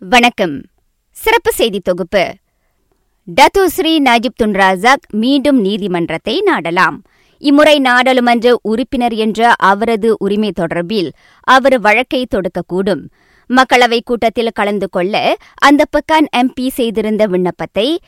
வணக்கம். சிறப்பு செய்தி தொகுப்பு. டத்தோஸ்ரீ நஜிப் துன் ராசாக் மீண்டும் நீதிமன்றத்தை நாடலாம். இம்முறை நாடாளுமன்ற உறுப்பினர் என்ற அவரது உரிமை தொடர்பில் அவர் வழக்கை தொடுக்கக்கூடும். மக்களவைக் கூட்டத்தில் கலந்து கொள்ள அந்த பக்கான் எம்பி செய்திருந்த விண்ணப்பத்தை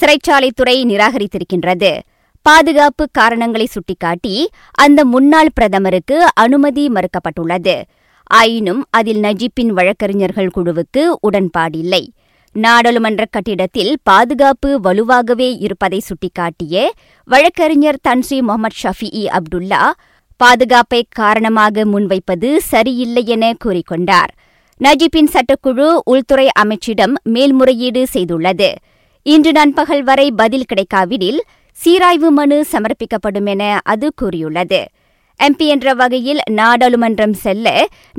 சிறைச்சாலைத்துறை நிராகரித்திருக்கின்றது. பாதுகாப்பு காரணங்களை சுட்டிக்காட்டி அந்த முன்னாள் பிரதமருக்கு அனுமதி மறுக்கப்பட்டுள்ளது. ஆயினும் அதில் நஜீப்பின் வழக்கறிஞர்கள் குழுவுக்கு உடன்பாடில்லை. நாடாளுமன்ற கட்டிடத்தில் பாதுகாப்பு வலுவாகவே இருப்பதை சுட்டிக்காட்டிய வழக்கறிஞர் தன்ஸ்ரீ முகமது ஷஃபிஇ அப்துல்லா பாதுகாப்பை காரணமாக முன்வைப்பது சரியில்லை என கூறிக்கொண்டார். நஜீப்பின் சட்டக்குழு உள்துறை அமைச்சிடம் மேல்முறையீடு செய்துள்ளது. இன்று நண்பகல் வரை பதில் கிடைக்காவிடில் சீராய்வு மனு சமர்ப்பிக்கப்படும் என அது கூறியுள்ளது. எம்பி என்ற வகையில் நாடாளுமன்றம் செல்ல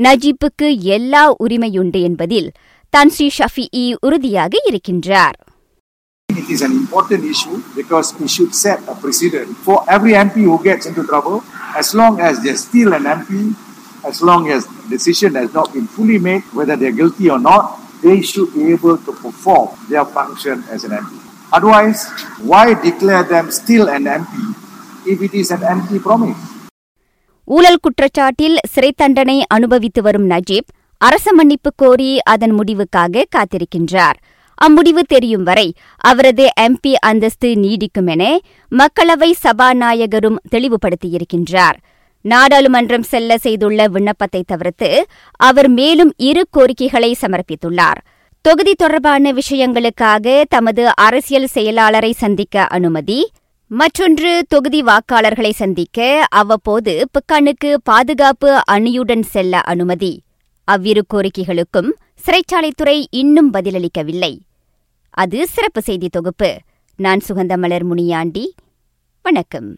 நஜீப்புக்கு எல்லா உரிமையுண்டு என்பதில் தன்ஸ்ரீ ஷஃபிஇ உறுதியாக இருக்கின்றார் It is an important issue because it should set a precedent for every MP who gets into trouble. As long as they're still an MP, as long as decision has not been fully made, whether they're guilty or not, they should be able to perform their function as an MP. Otherwise, why declare them still an MP if it is an empty promise? ஊழல் குற்றச்சாட்டில் சிறை தண்டனை அனுபவித்து வரும் Najib அரச மன்னிப்பு கோரி அதன் முடிவுக்காக காத்திருக்கின்றார். அம்முடிவு தெரியும் வரை அவரது எம்பி அந்தஸ்து நீடிக்கும் என மக்களவை சபாநாயகரும் தெளிவுபடுத்தியிருக்கின்றார். நாடாளுமன்றம் செல்ல செய்துள்ள விண்ணப்பத்தை தவிர்த்து அவர் மேலும் இரு கோரிக்கைகளை சமர்ப்பித்துள்ளார். தொகுதி தொடர்பான விஷயங்களுக்காக தமது அரசியல் செயலாளரை சந்திக்க அனுமதி மற்றொன்று தொகுதி வாக்காளர்களை சந்திக்க அவ்வப்போது பிக்கானுக்கு பாதுகாப்பு அணியுடன் செல்ல அனுமதி. அவ்விரு கோரிக்கைகளுக்கும் சிறைச்சாலைத்துறை இன்னும் பதிலளிக்கவில்லை. அது சிறப்பு செய்தி தொகுப்பு. நான் சுகந்தமலர் முனியாண்டி. வணக்கம்.